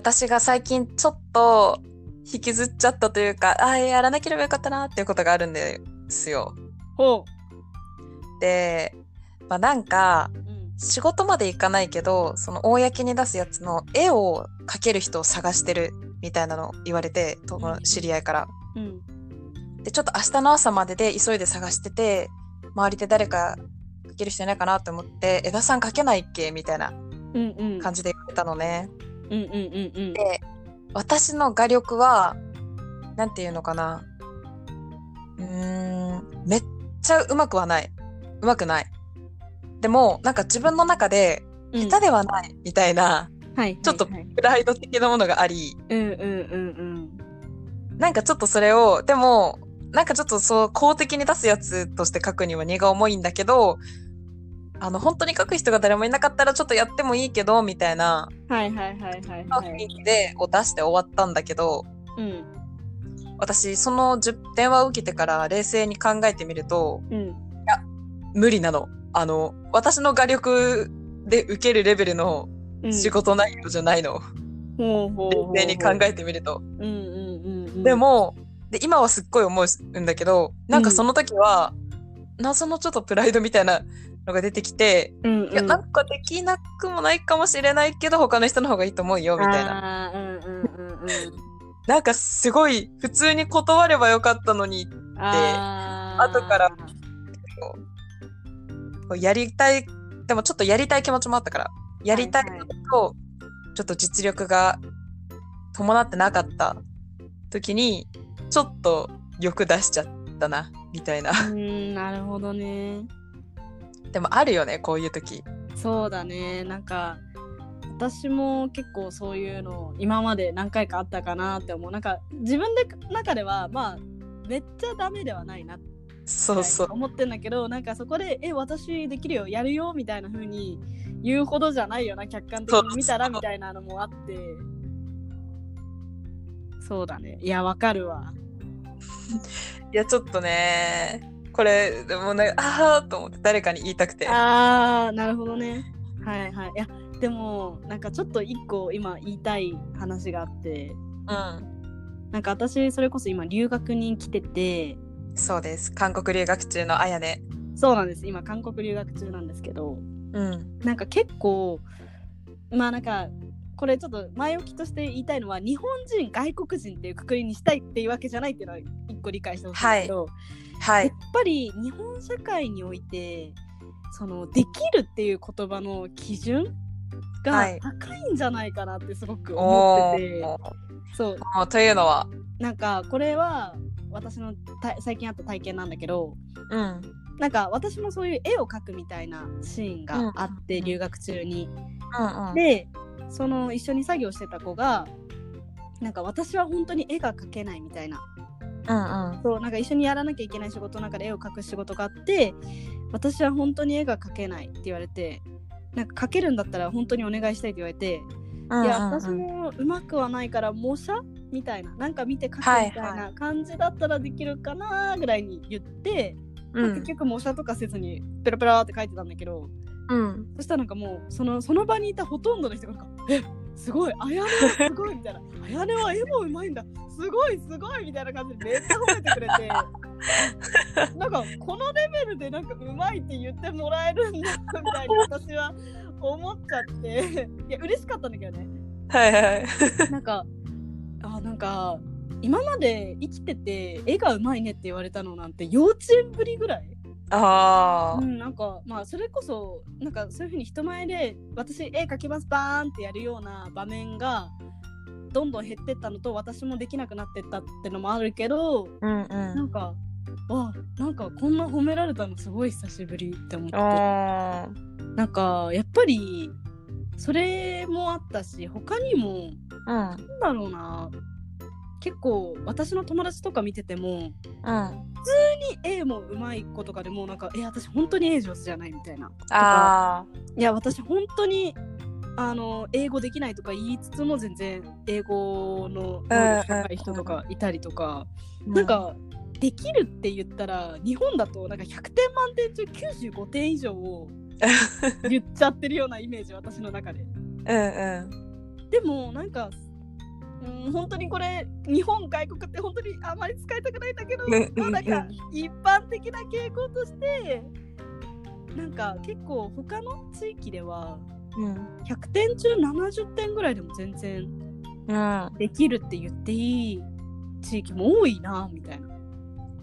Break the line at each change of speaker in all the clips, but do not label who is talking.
私が最近ちょっと引きずっちゃったというか、ああ、やらなければよかったなっていうことがあるんですよ。
ほ
で、まあなんか、
う。うん。
仕事まで行かないけど、その公に出すやつの絵を描ける人を探してるみたいなのを言われて、知り合いから。
うん。
で、ちょっと明日の朝までで急いで探してて、周りで誰か描ける人いないかなと思って、枝さん描けないっけ？みたいな
うんうん。
感じで言ってたのね。
うんうんうんうん。
で、私の画力は、なんていうのかな。うーん、めっちゃ上手くはない。上手くない。でも、なんか自分の中で、
うん
下手ではないみたいな、
はい。
ちょっと
はいはい
プライド的なものがあり、
うんうんうん
なんかちょっとそれを、でも、なんかちょっとそう、公的に出すやつとして書くには荷が重いんだけど、あの、本当に書く人が誰もいなかったらちょっとやってもいいけど、みたいな
うん。はいはいはいはいはい。
雰囲気でこう出して終わったんだけど、
うん。
私、その10電話を受けてから冷静に考えてみると、
うん。
無理なの。あの、私の画力で受けるレベルの
うん。
仕事内容じゃないの。
ほうほうほうほう
冷静に考えてみると。
うんうんうんうん。
で、も、で、今はすっごい思うんだけど、なんかその時は、謎のちょっとプライドみたいなのが出てきて、
うんうん、
いや、なんかできなくもないかもしれないけど、他の人の方がいいと思うよ、みたいな。
な。うんうんうんうん。
なんかすごい、普通に断ればよかったのに、
あー
後からこうやりたい、でもちょっとやりたい気持ちもあったから、やりたいのと、ちょっと実力が伴ってなかった時に、ちょっと欲出しちゃったな、みたいな。
うん、なるほどね。
でもあるよね、こういう時。
そうだね。なんか、私も結構そういうの今まで何回かあったかなって思う。なんか自分で中ではまあめっちゃダメではないな
そうそう。
思ってんだけどなんかそこで「え私できるよやるよ」みたいな風に言うほどじゃないよな客観的に見たらみたいなのもあってそうだねいやわかるわ
いや、ちょっとね、これ、でもね、ああと思って誰かに言いたくて。
あーなるほどねはいはいいやでもなんかちょっと一個今言いたい話があって
うん。
なんか私それこそ今留学に来てて
そうです。韓国留学中のあやね。
そうなんです今韓国留学中なんですけど
うん。
なんか結構まあなんかこれちょっと前置きとして言いたいのは日本人外国人っていうくくりにしたいっていうわけじゃないっていうのは一個理解してほしいんだけど、
はい
やっ。ぱり日本社会においてそのできるっていう言葉の基準が
はい
高いんじゃないかなってすごく思ってて、
おー
そう
というのは、
なんかこれは私のた最近あった体験なんだけど
うん。
なんか私もそういう絵を描くみたいなシーンがあって、
うん
留学中に。
うんうん。
でその一緒に作業してた子がなんか私は本当に絵が描けないみたいな
うんうん。
そうなんか一緒にやらなきゃいけない仕事の中で絵を描く仕事があって私は本当に絵が描けないって言われてなんか描けるんだったら本当にお願いしたいって言われて、
うん
いや
うんうん
私もうまくはないから模写みたいななんか見て描くみたい
はい
な感じだったらできるかなぐらいに言って、まあ
うん
結局模写とかせずにペラペラって描いてたんだけど
うん。
そしたらなんかもうそのその場にいたほとんどの人がなんか「えすごいあやねはすごい」みたいな「あやねは絵もうまいんだ。すごいすごい」みたいな感じでめっちゃ褒めてくれて。なんかこのレベルでなんかうまいって言ってもらえるんだみたいに私は思っちゃって。いや嬉しかったんだけどね。
はいはい。
なんかあなんか今まで生きてて絵がうまいねって言われたのなんて幼稚園ぶりぐらい
ああ。
うん、なんかまあそれこそなんかそういうふうに人前で私絵描きますバーンってやるような場面がどんどん減ってったのと私もできなくなってったってのもあるけど
うんう
なん
ん。
かわなんかこんな褒められたのすごい久しぶりって思って
あ
なんかやっぱりそれもあったし他にも
あ。
なんだろうな結構私の友達とか見てても
うん。うん。
に絵もうまい子とかでもなんかえ私本当に絵上手じゃないみたいな
あ
いや私本当にあの英語できないとか言いつつも全然英語の能力高い人とかいたりとか、
あ。
なんかできるって言ったら日本だとなんか100点満点中95点以上を 言っちゃってるようなイメージ私の中で。
うんうん。
でもなんかうん、本当にこれ日本外国って本当にあまり使いたくないんだけど、なんか一般的な傾向としてなんか結構他の地域では
うん。
100点中70点ぐらいでも全然
うん。
できるって言っていい地域も多いなみたいな。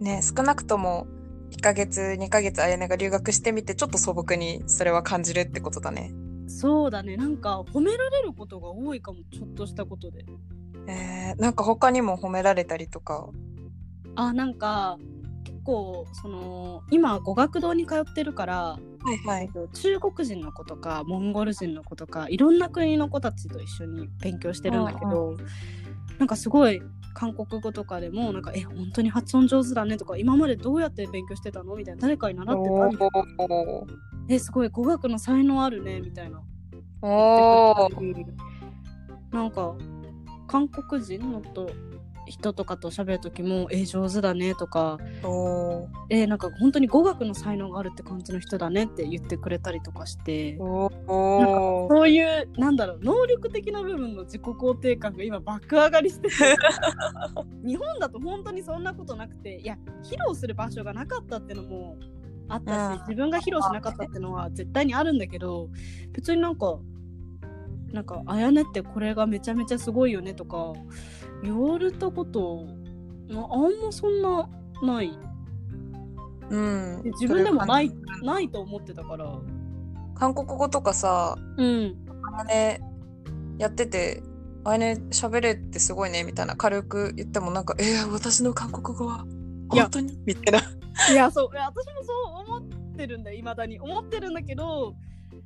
ね、少なくとも1ヶ月、2ヶ月、あやねが留学してみて、ちょっと素朴にそれは感じるってことだね。
そうだねなんか褒められることが多いかもちょっとしたことで。
えー、なんか他にも褒められたりとか？
あなんか結構その今語学堂に通ってるから
はいはい。
中国人の子とかモンゴル人の子とかいろんな国の子たちと一緒に勉強してるんだけど、なんかすごい韓国語とかでもなんか「え本当に発音上手だね」とか「今までどうやって勉強してたの?」みたいな「誰かに習ってた?」みたいな。
おー「
えすごい語学の才能あるね」みたいな。なんか韓国人？のと人とかと喋る時も「え上手だね」とかえなんか本当に語学の才能があるって感じの人だねって言ってくれたりとかして。
おー。
そういうなんだろう能力的な部分の自己肯定感が今爆上がりしてて。日本だと本当にそんなことなくていや披露する場所がなかったってのもあったし、
うん。
自分が披露しなかったってのは絶対にあるんだけど別になんかなんかあやねってこれがめちゃめちゃすごいよねとか言われたことまああんまそんなない
うん
で。自分でもないないと思ってたから
じ韓国語とかさ、
うん
あやねやってて、あやね喋れってすごいねみたいな軽く言ってもなんか、えー、私の韓国語は本当に？みたいな。
いやそういや私もそう思ってるんだよいまだに思ってるんだけど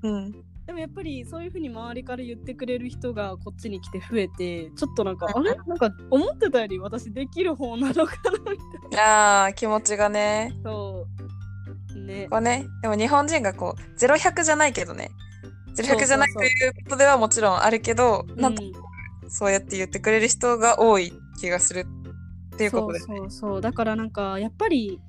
うん。
でもやっぱりそういうふうに周りから言ってくれる人がこっちに来て増えてちょっとなんかあれ？なんか思ってたより私できる方なのかなみたいな
あー、気持ちがね。
そう。ね。
こうね、でも日本人がこう、0100じゃないけどね。
そうそう
0100じゃないということではもちろんあるけど、なんと
うん
そうやって言ってくれる人が多い気がするっていうことですね。
そうそうそう。だからなんかやっぱり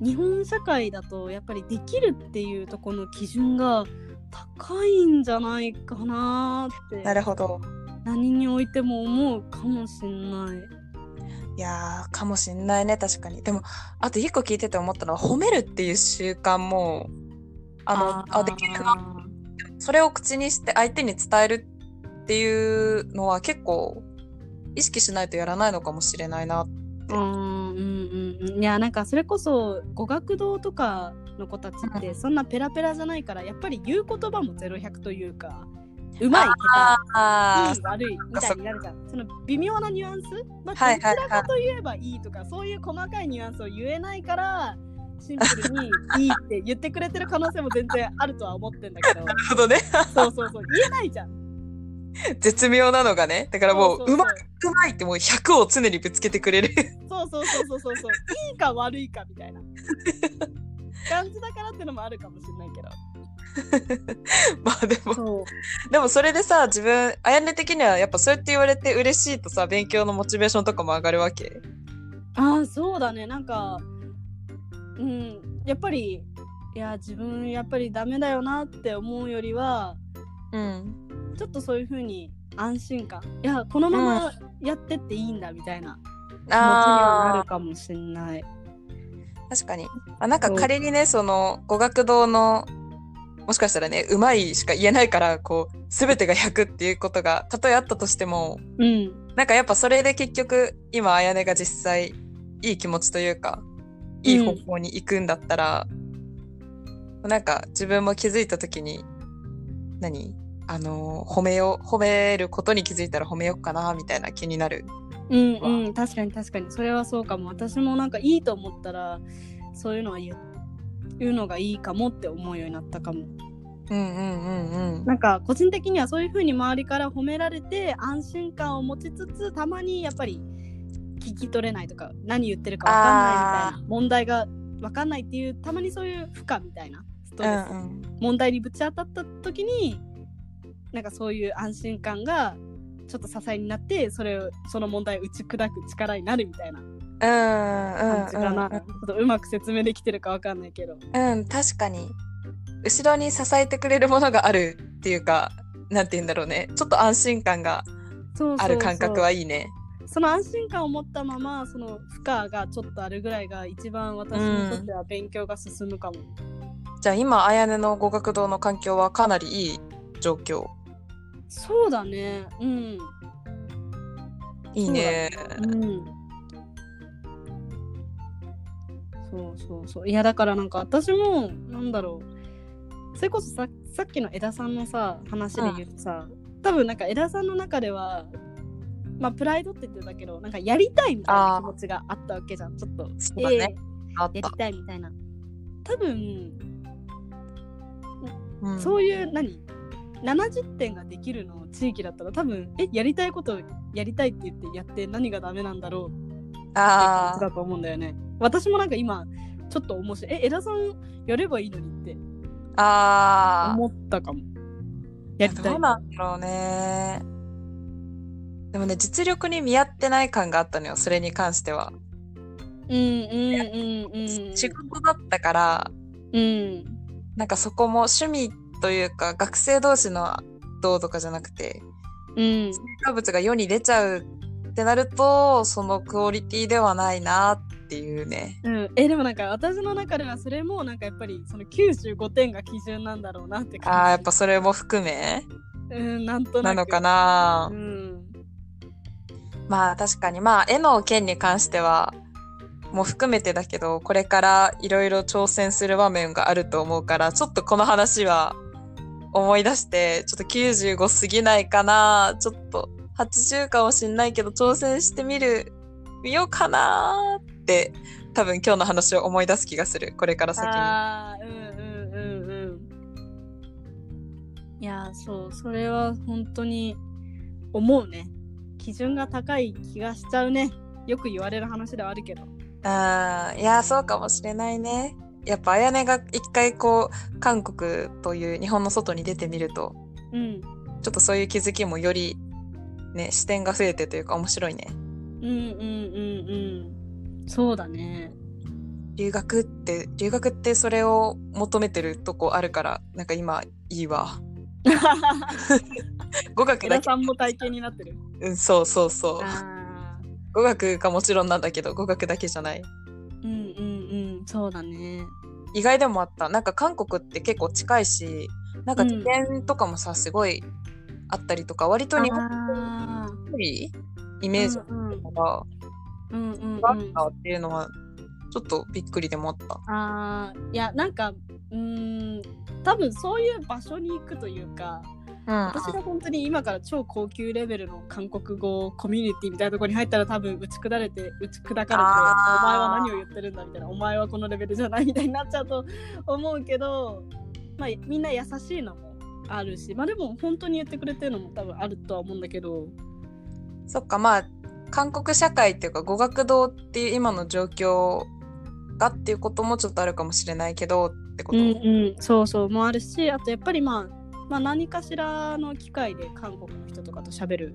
日本社会だとやっぱりできるっていうところの基準が高いんじゃないかなって
なるほど。
何においても思うかもしんない。
いやー、かもしんないね、確かに。でも、あと一個聞いてて思ったのは、褒めるっていう習慣も、あの、あできるな。それを口にして相手に伝えるっていうのは結構意識しないとやらないのかもしれないな。
うんうんうんうん。いやなんかそれこそ語学堂とかの子たちってそんなペラペラじゃないからやっぱり言う言葉も0100というかうまい下
あ
手。いい悪いみたいになるじゃん。その微妙なニュアンス、まあ、どちらかと言えばいいとかそういう細かいニュアンスを言えないからシンプルにいいって言ってくれてる可能性も全然あるとは思ってんだけど。
なるほどね。
そうそうそう。言えないじゃん
絶妙なのがね。だからもう、
そうそうそう
うまくないってもう100を常にぶつけてくれる。
そうそうそうそうそうそういいか悪いかみたいな感じだからってのもあるかもしれないけど
まあでも、でもそれでさ、自分、あやね的にはやっぱそうやって言われて嬉しいとさ、勉強のモチベーションとかも上がるわけ？
ああそうだねなんかうんやっぱりいや自分やっぱりダメだよなって思うよりは
うん。
ちょっとそういう風に安心感。いやこのままやってっていいんだみたいな気持ちにはな
あ
るかもしれない。
あ、確かに。あなんか仮にね、その、語学堂の、もしかしたらね、うまいしか言えないから、こう、すべてが100っていうことが、たとえあったとしても、
うん。
なんかやっぱそれで結局、今、あやねが実際、いい気持ちというか、いい方向に行くんだったら、なんか自分も気づいたときに、何？あのー褒めよう、褒めることに気づいたら褒めようかな、みたいな気になる。
うんうん確かに確かにそれはそうかも私もなんかいいと思ったらそういうのは言うのがいいかもって思うようになったかも。
うんうんうんうん。
なんか個人的にはそういう風に周りから褒められて安心感を持ちつつたまにやっぱり聞き取れないとか何言ってるか分かんないみたいな問題が分かんないっていうたまにそういう負荷みたいなスト
う
レス、
んうん。
問題にぶち当たった時になんかそういう安心感がちょっと支えになってそれをその問題を打ち砕く力になるみたいな
うんうん
感じかな、
うん
ちょっとうまく説明できてるか分かんないけど
うん、確かに。後ろに支えてくれるものがあるっていうか、なんて言うんだろうね。ちょっと安心感がある感覚はいいね。
その安心感を持ったままその負荷がちょっとあるぐらいが一番私にとっては勉強が進むかも。
じゃあ今、あやねの語学堂の環境はかなりいい状況？
そうだね。うん。
いいね。
うん。そうそうそう。いやだからなんか私もなんだろう。それこそささっきの枝さんのさ話で言うとさ、多分なんか枝さんの中ではまあプライドって言ってたけどなんかやりたいみたいな気持ちがあったわけじゃん。ちょっと、
そうだね
えーやり。たいみたいな。多分、
うん
そういう何70点ができるの地域だったら多分えやりたいことやりたいって言ってやって何がダメなんだろうって感
あ
じだと思うんだよね。私もなんか今ちょっと面白いえ枝さんやればいいのにって
あ。ああ。
思ったかも。やりたい。
どうなんだろうね。でもね、実力に見合ってない感があったのよ、それに関しては。
うんうんうんうん。
仕事だったから、
うん
なんかそこも趣味というか、学生同士のどうとかじゃなくて、
うん
成果物が世に出ちゃうってなると、そのクオリティではないなっていうね。
うん、えでもなんか私の中ではそれもなんかやっぱりその95点が基準なんだろうなって感じ。
ああ、やっぱそれも含め
うんなんとなく。
なのかな
う。ん
まあ確かに、まあ絵の件に関しては、もう含めてだけど、これからいろいろ挑戦する場面があると思うから、ちょっとこの話は思い出して、ちょっと95過ぎないかな、ちょっと80かもしんないけど、挑戦してみる、見ようかなって、多分今日の話を思い出す気がする、これから先に。
あーうんうんうんうん。いやそうそれは本当に思うね。基準が高い気がしちゃうね。よく言われる話ではあるけど。
あーいや、そうかもしれないね。やっぱ、あやねが一回こう、韓国という日本の外に出てみると、
うん
ちょっとそういう気づきもより、ね、視点が増えてというか面白いね。
うんうんうんうん。そうだね。
留学って、留学ってそれを求めてるとこあるから、なんか今いいわ。語学だけ、
皆さんも体験になってる。
うん、そうそうそう。語学がもちろんなんだけど、語学だけじゃない。
うんうんうん。そうだね。
意外でもあった。なんか韓国って結構近いし、なんか
うん
自然とかもさ、すごいあったりとか、割と日本っ
あ
ぽいイメージ
うんうん
が
うんうんうん
あったっていうのは、ちょっとびっくりでもあった。
あーいやなんかうーん多分そういう場所に行くというか
うん。
私が本当に今から超高級レベルの韓国語コミュニティみたいなところに入ったら多分打ち砕かれて打ち砕かれてお前は何を言ってるんだみたいなお前はこのレベルじゃないみたいになっちゃうと 思うけど、まあ、みんな優しいのもあるしまあでも本当に言ってくれてるのも多分あるとは思うんだけど。
そっか、まあ、韓国社会っていうか、語学堂っていう今の状況がっていうこともちょっとあるかもしれないけどってこと。
うんうんそうそうもあるしあとやっぱりまあまあ何かしらの機会で韓国の人とかと喋る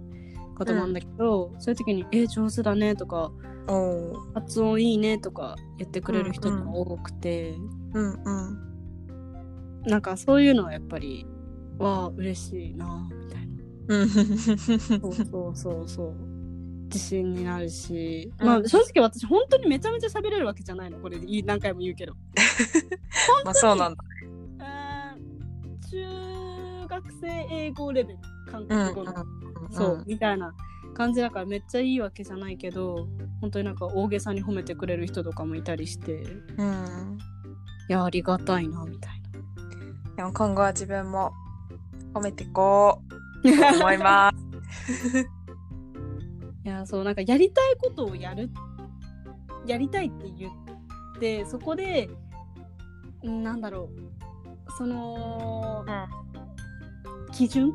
ことなんだけど、そういう時に「え上手だね」とか
おー「
発音いいね」とか言ってくれる人が多くて、
うんうん。
なんかそういうのはやっぱりわあ嬉しいなみたいな。
うん。
そうそうそうそう。自信になるし、
うん。
まあ正直私本当にめちゃめちゃ喋れるわけじゃないのこれいい何回も言うけど。
まあそうなんだ。
あー中学生英語レベル韓
うん
国語の、そう、
ん
みたいな感じだからめっちゃいいわけじゃないけど本当になんか大げさに褒めてくれる人とかもいたりして
うん。
いやありがたいなみたい
でも今後は自分も褒めていこうと
な
思います。
いやそうなんかやりたいことをやるやりたいって言ってそこでんなんだろうその、基準？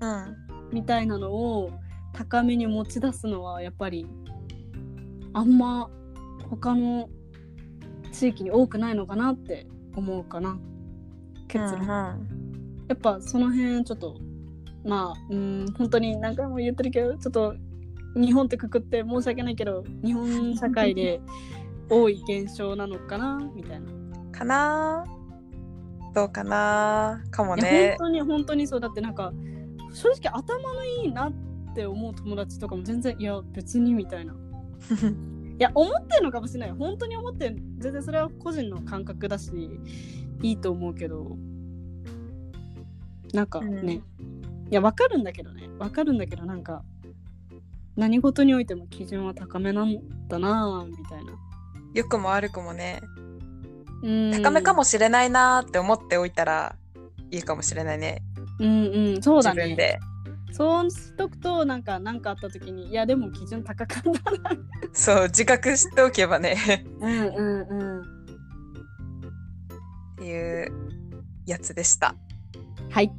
うん。
みたいなのを高めに持ち出すのはやっぱりあんま他の地域に多くないのかなって思うかな。結論、やっぱその辺ちょっとまあうん本当に何回も言ってるけどちょっと日本ってくくって申し訳ないけど日本社会で多い現象なのかなみたいな。
かなどうかなかもね。
本。当に本当にそう。だってなんか正直頭のいいなっって思う友達とかも全然いや別にみたいな。いや思ってるのかもしれない本当に思ってん。全然それは個人の感覚だしいいと思うけど。なんかね、いやわかるんだけどね。わかるんだけどなんか何事においても基準は高めなんだなぁみたいな。
良くも悪くもね、
うん
高めかもしれないなーって思っておいたらいいかもしれないね。
うんうんそうだね
自分で。
そうしとくとなんか何かあった時にいやでも基準高かったな
そう、自覚しておけばね
うんうんうん
っていうやつでした。
はい